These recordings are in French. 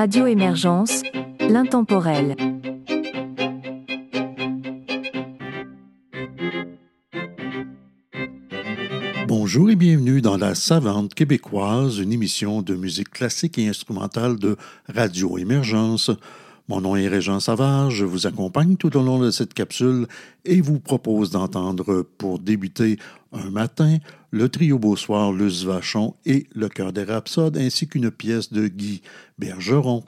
Radio Émergence, l'intemporel. Bonjour et bienvenue dans La Savante québécoise, une émission de musique classique et instrumentale de Radio Émergence. Mon nom est Régent Savage, je vous accompagne tout au long de cette capsule et vous propose d'entendre pour débuter un matin le trio Beausoir, Luce Vachon et le Chœur des Rhapsodes ainsi qu'une pièce de Guy Bergeron.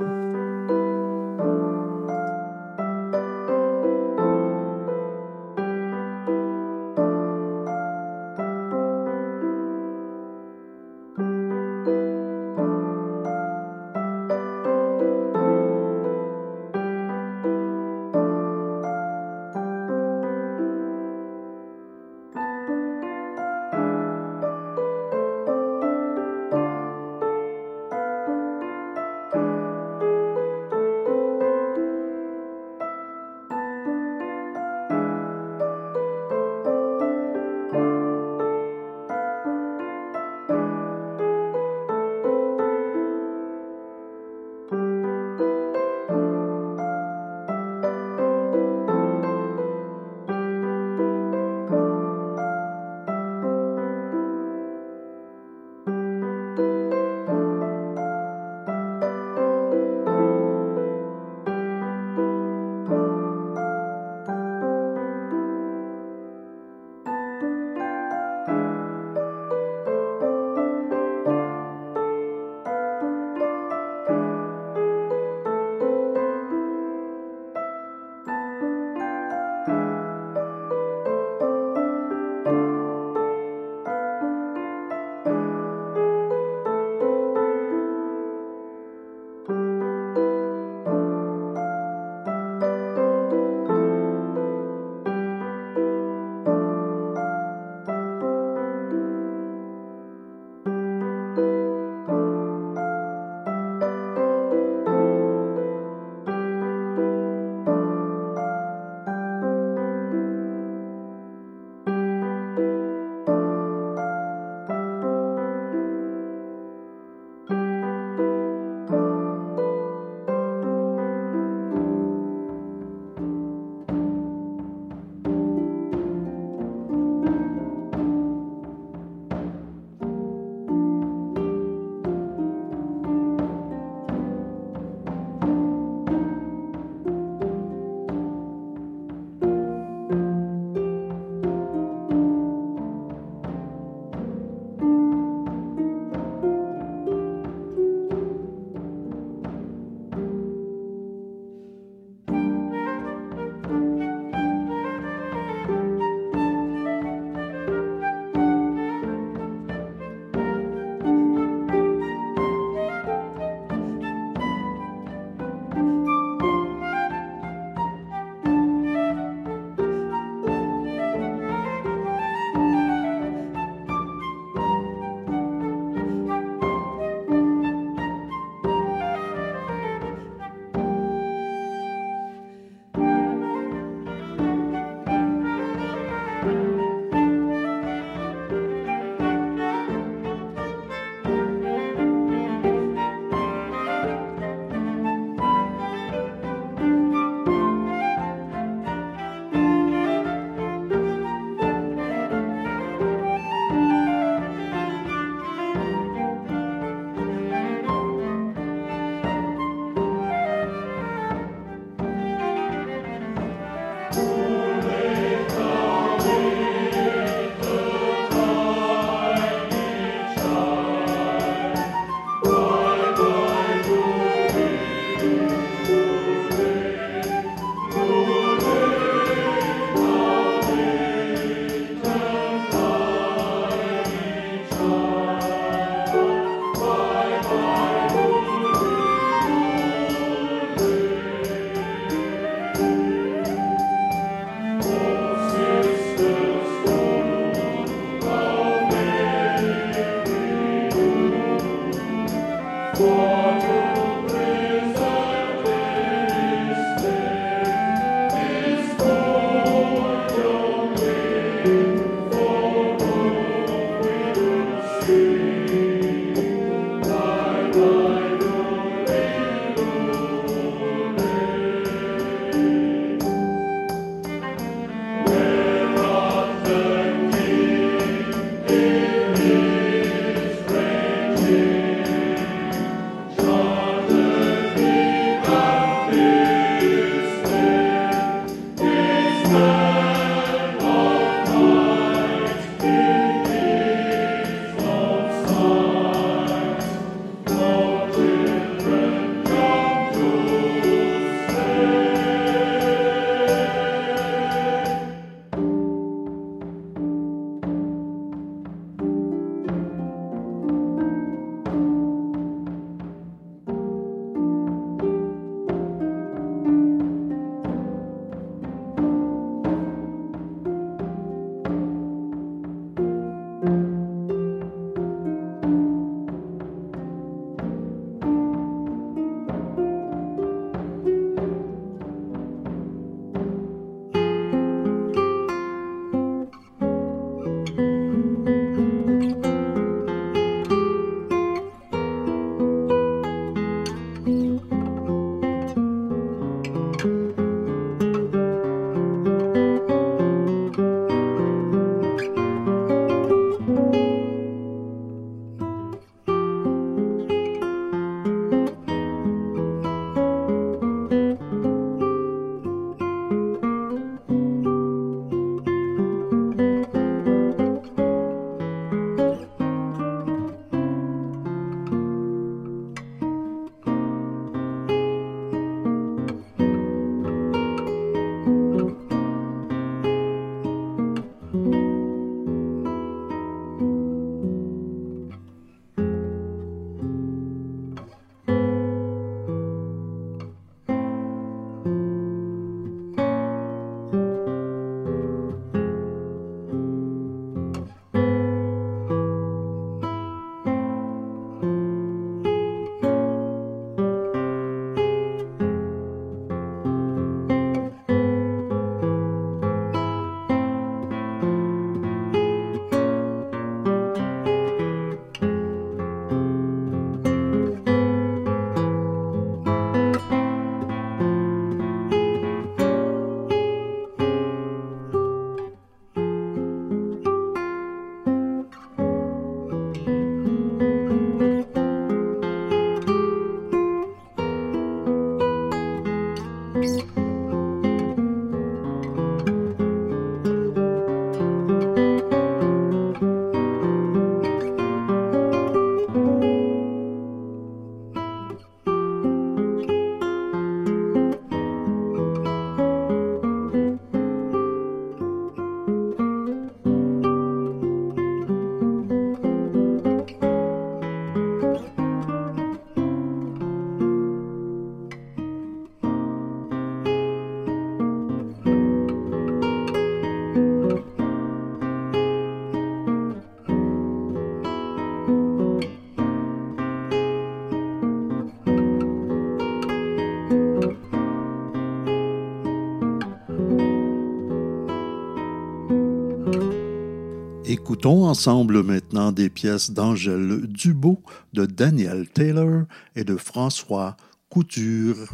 Écoutons ensemble maintenant des pièces d'Angèle Dubo, de Daniel Taylor et de François Couture.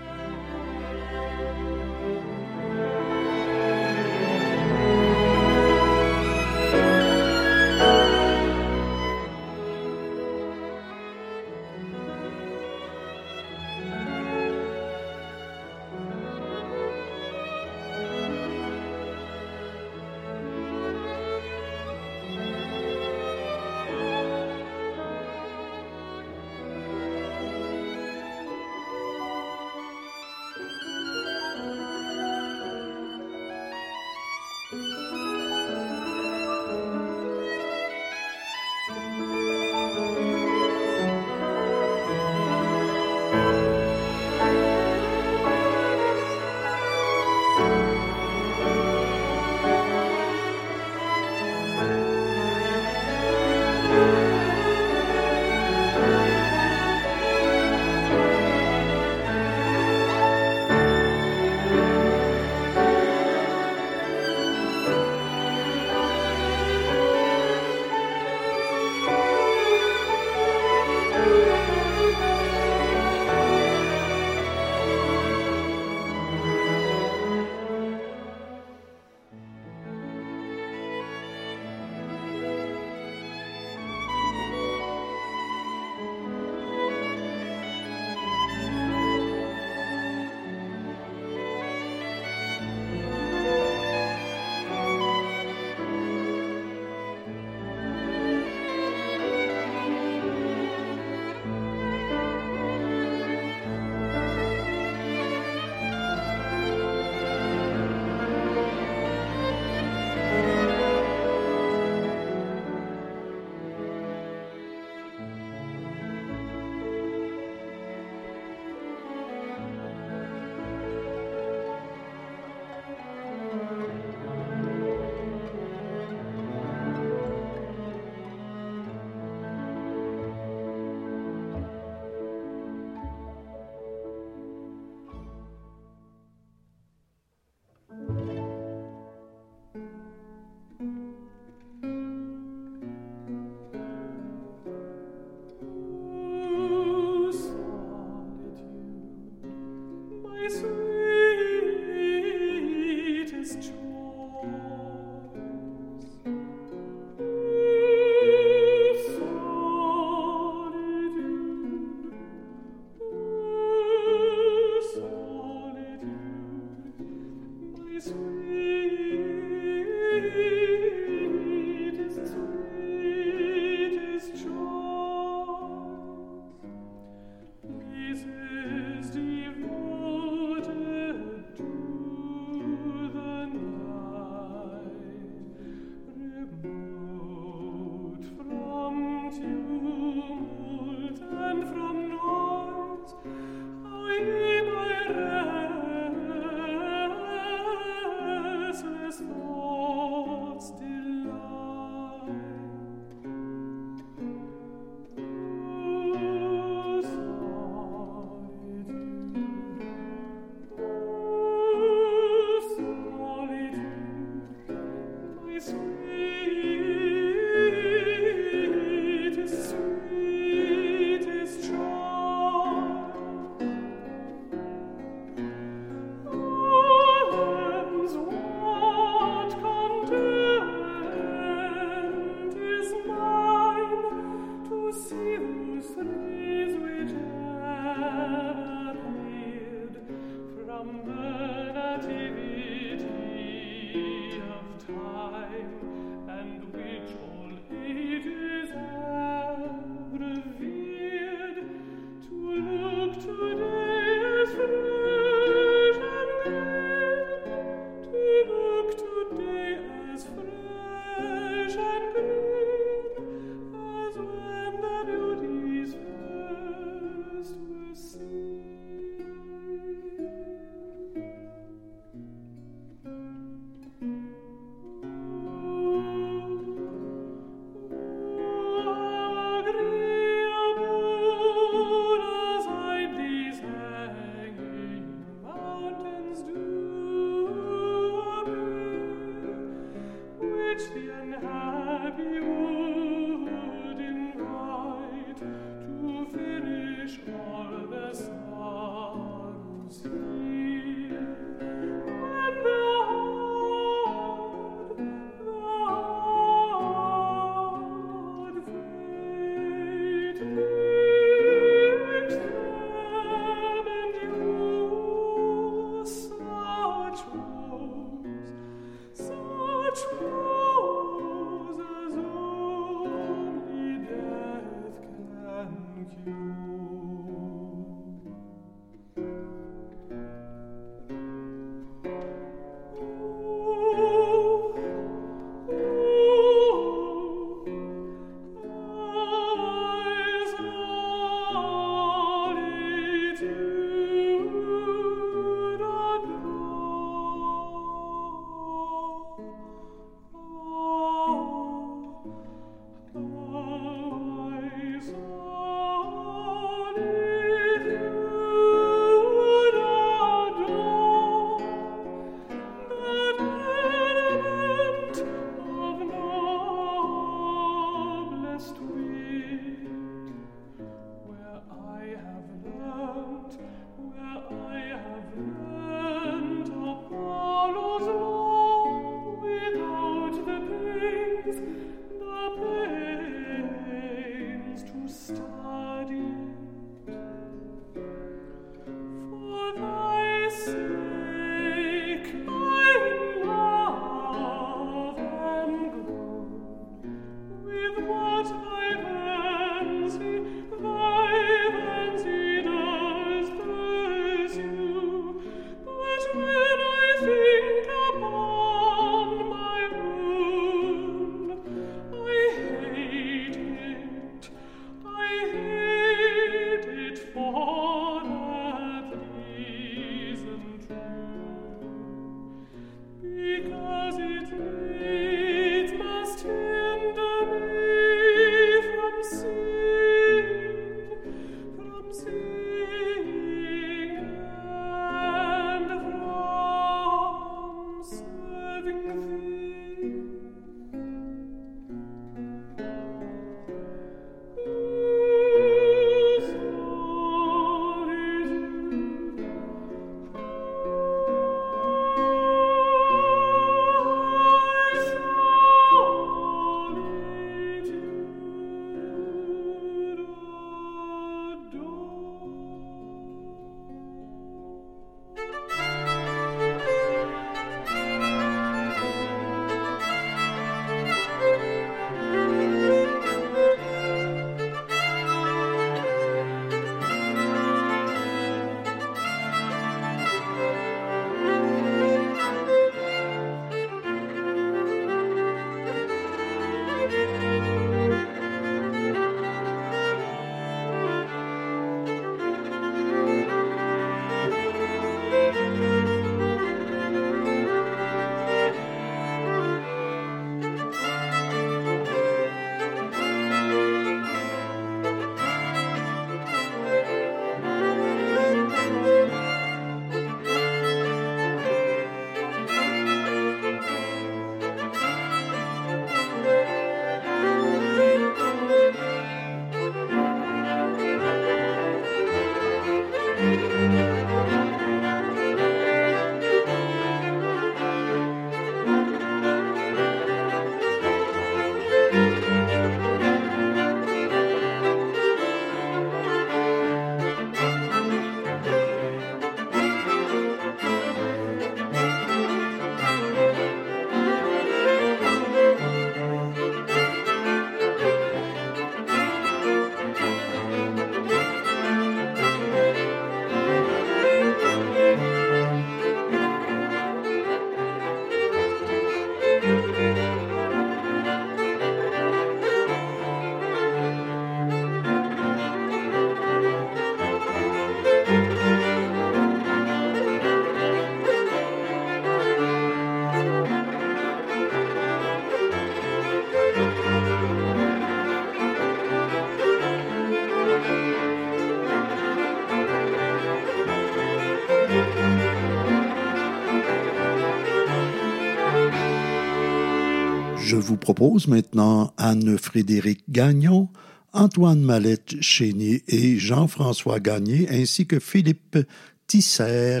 Vous propose maintenant Anne-Frédéric Gagnon, Antoine Mallette Chénier et Jean-François Gagné, ainsi que Philippe Tisser.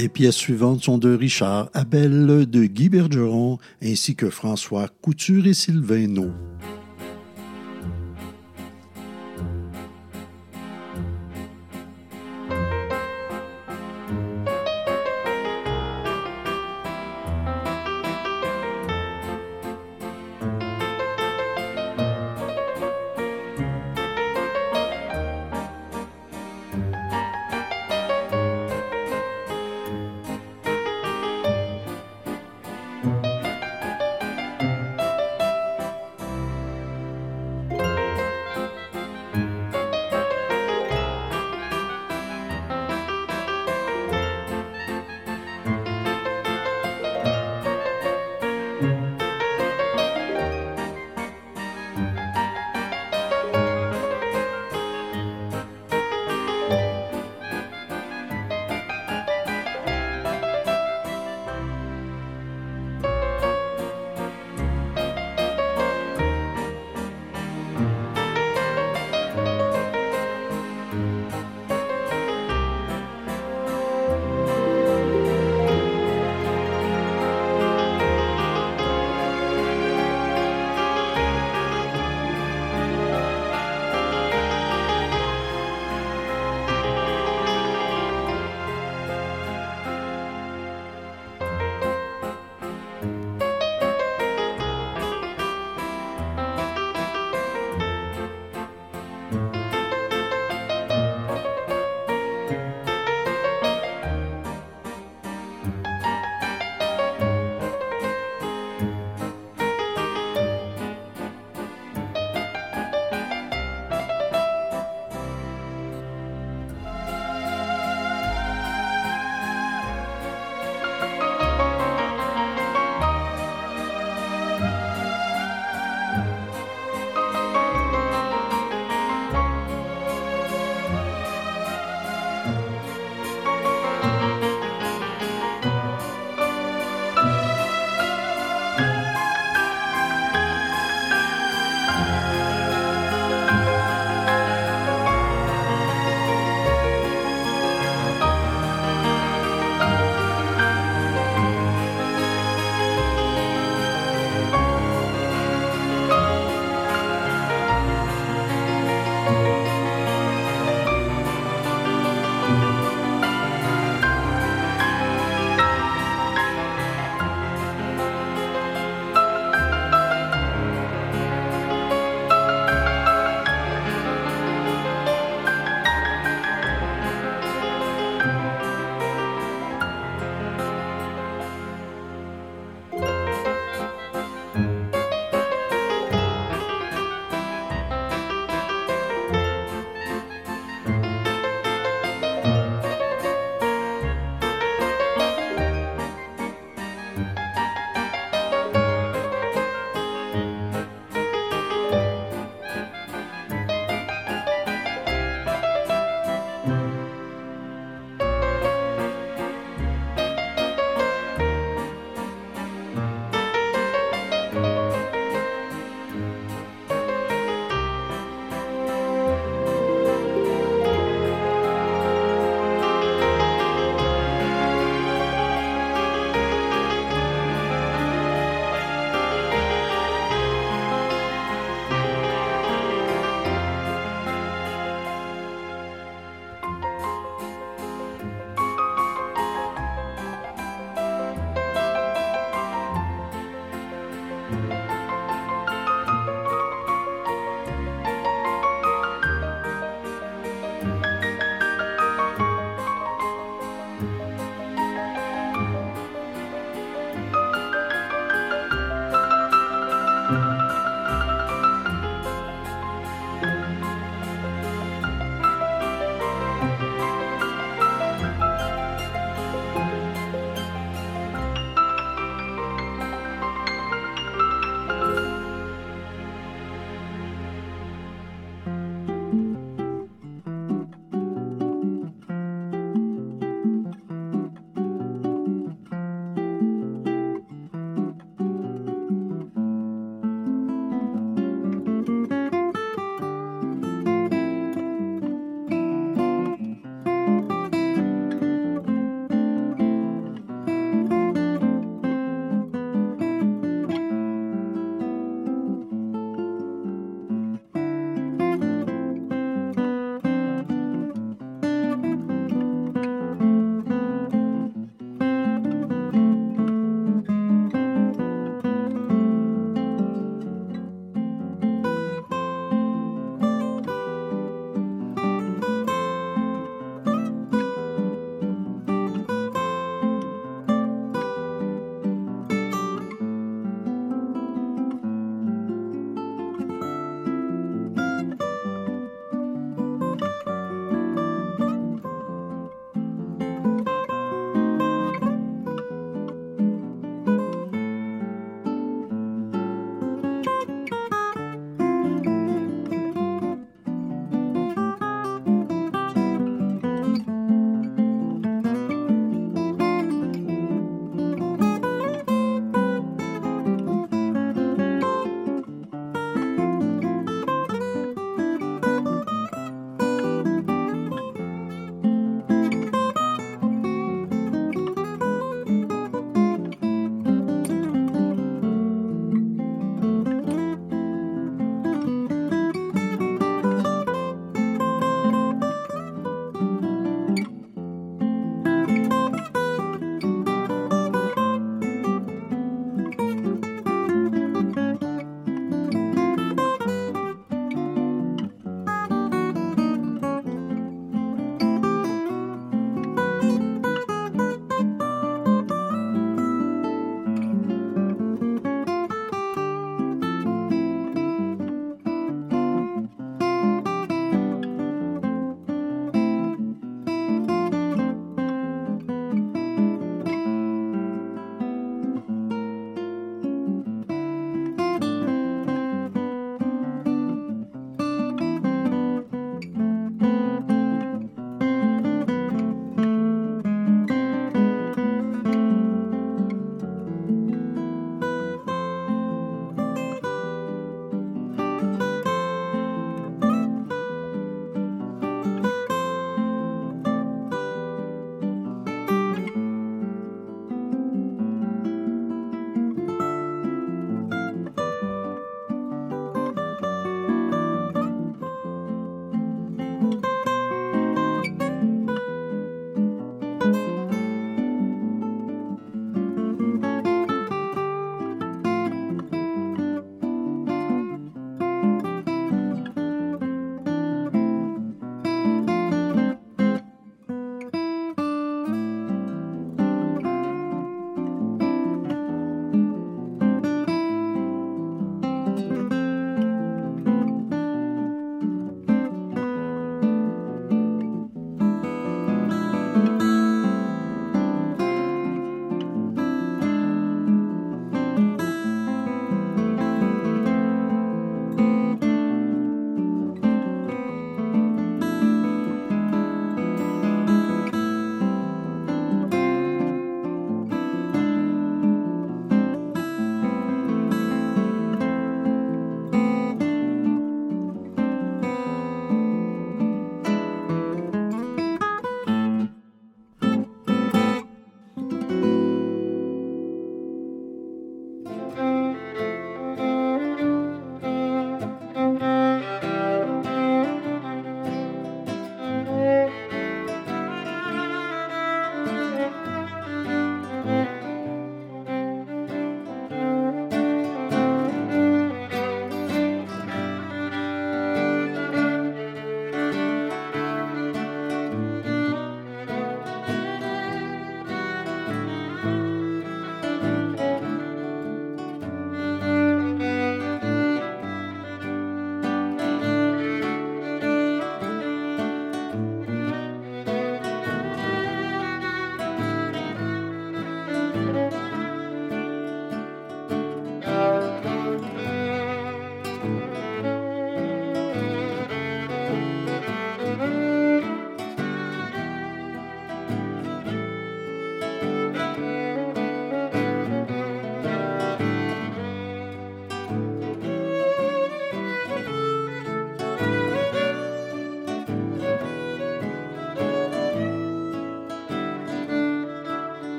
Les pièces suivantes sont de Richard Abel, de Guy Bergeron, ainsi que François Couture et Sylvain No.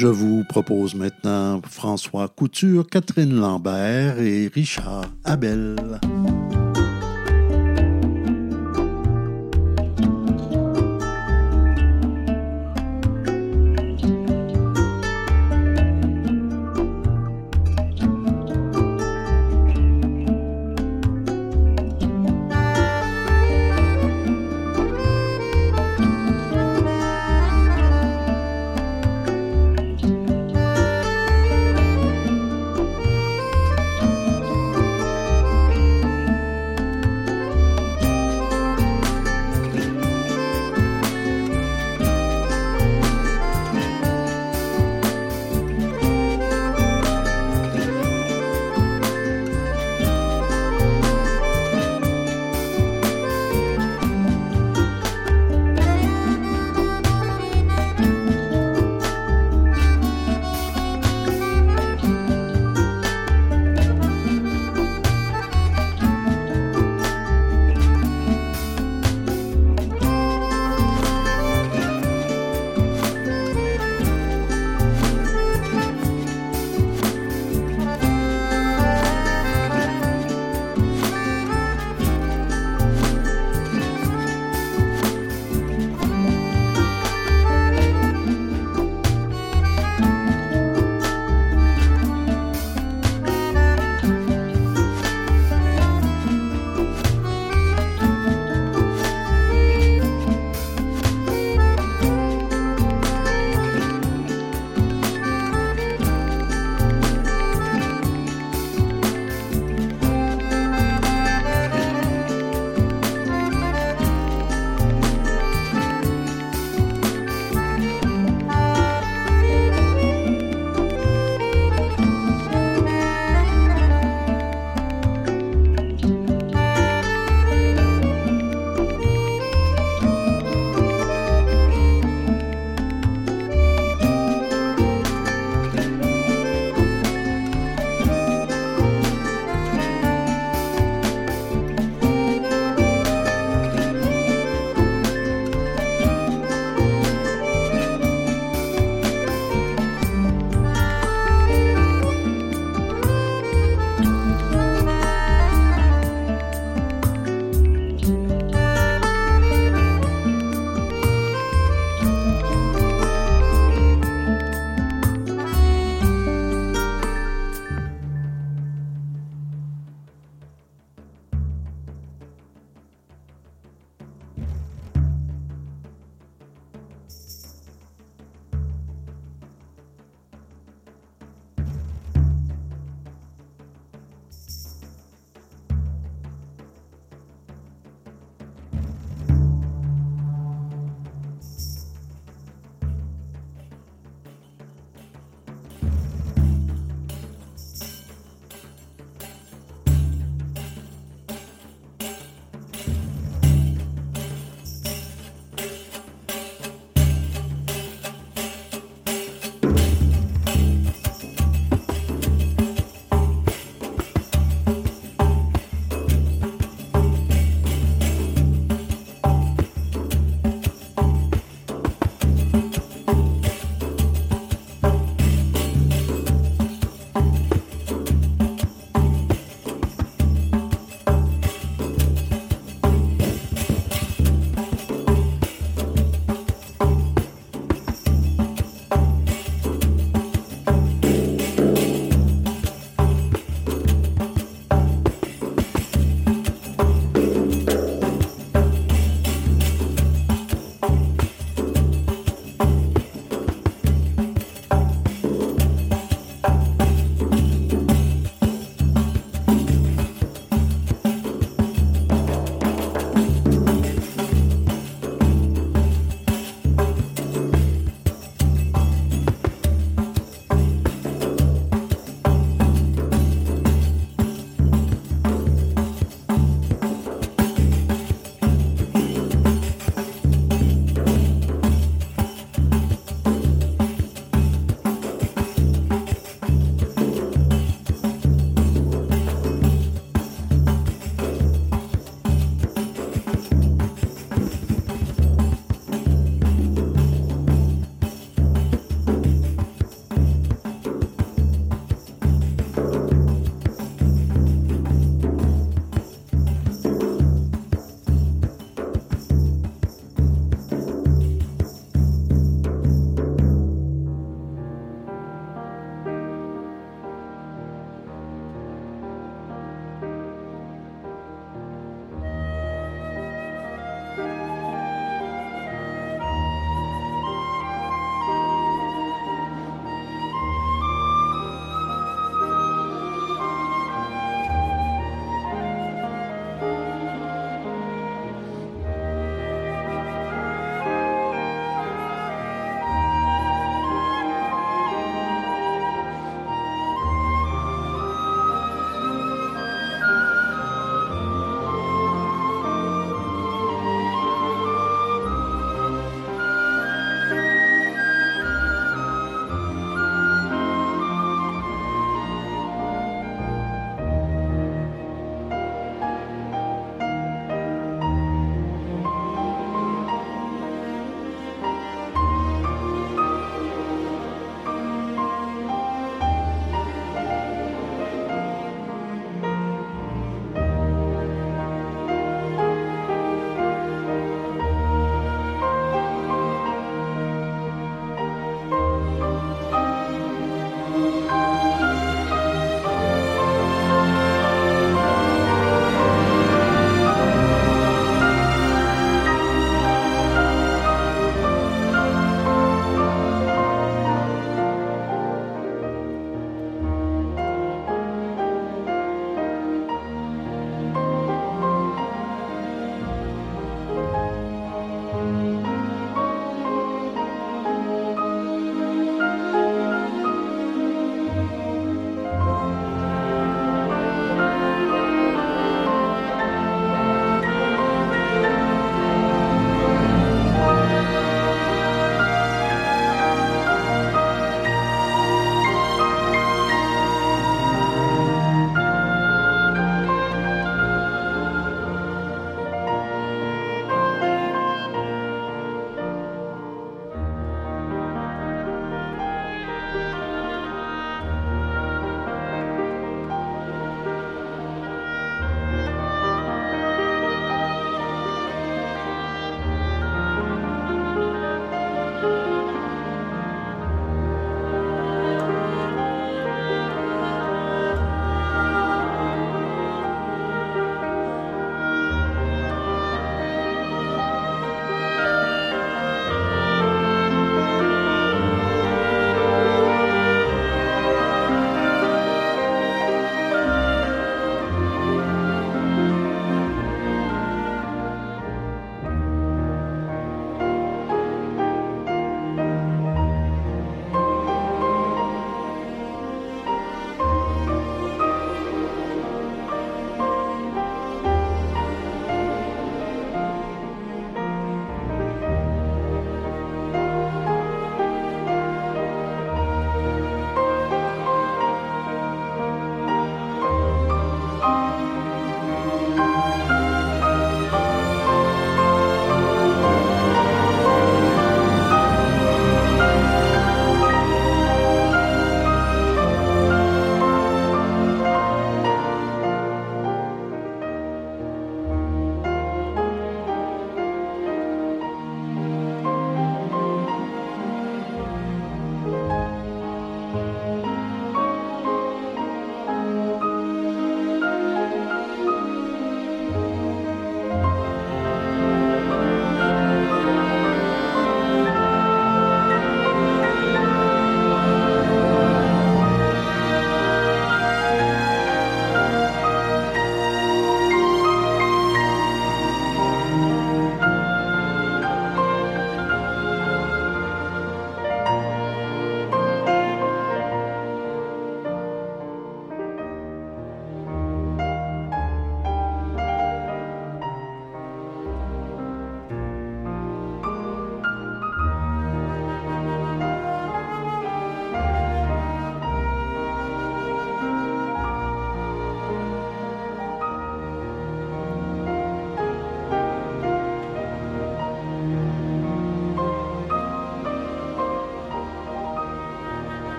Je vous propose maintenant François Couture, Catherine Lambert et Richard Abel.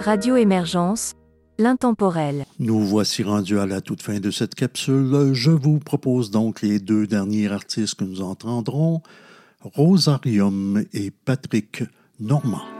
Radio Émergence, l'intemporel. Nous voici rendus à la toute fin de cette capsule. Je vous propose donc les deux derniers artistes que nous entendrons, Rosarium et Patrick Normand.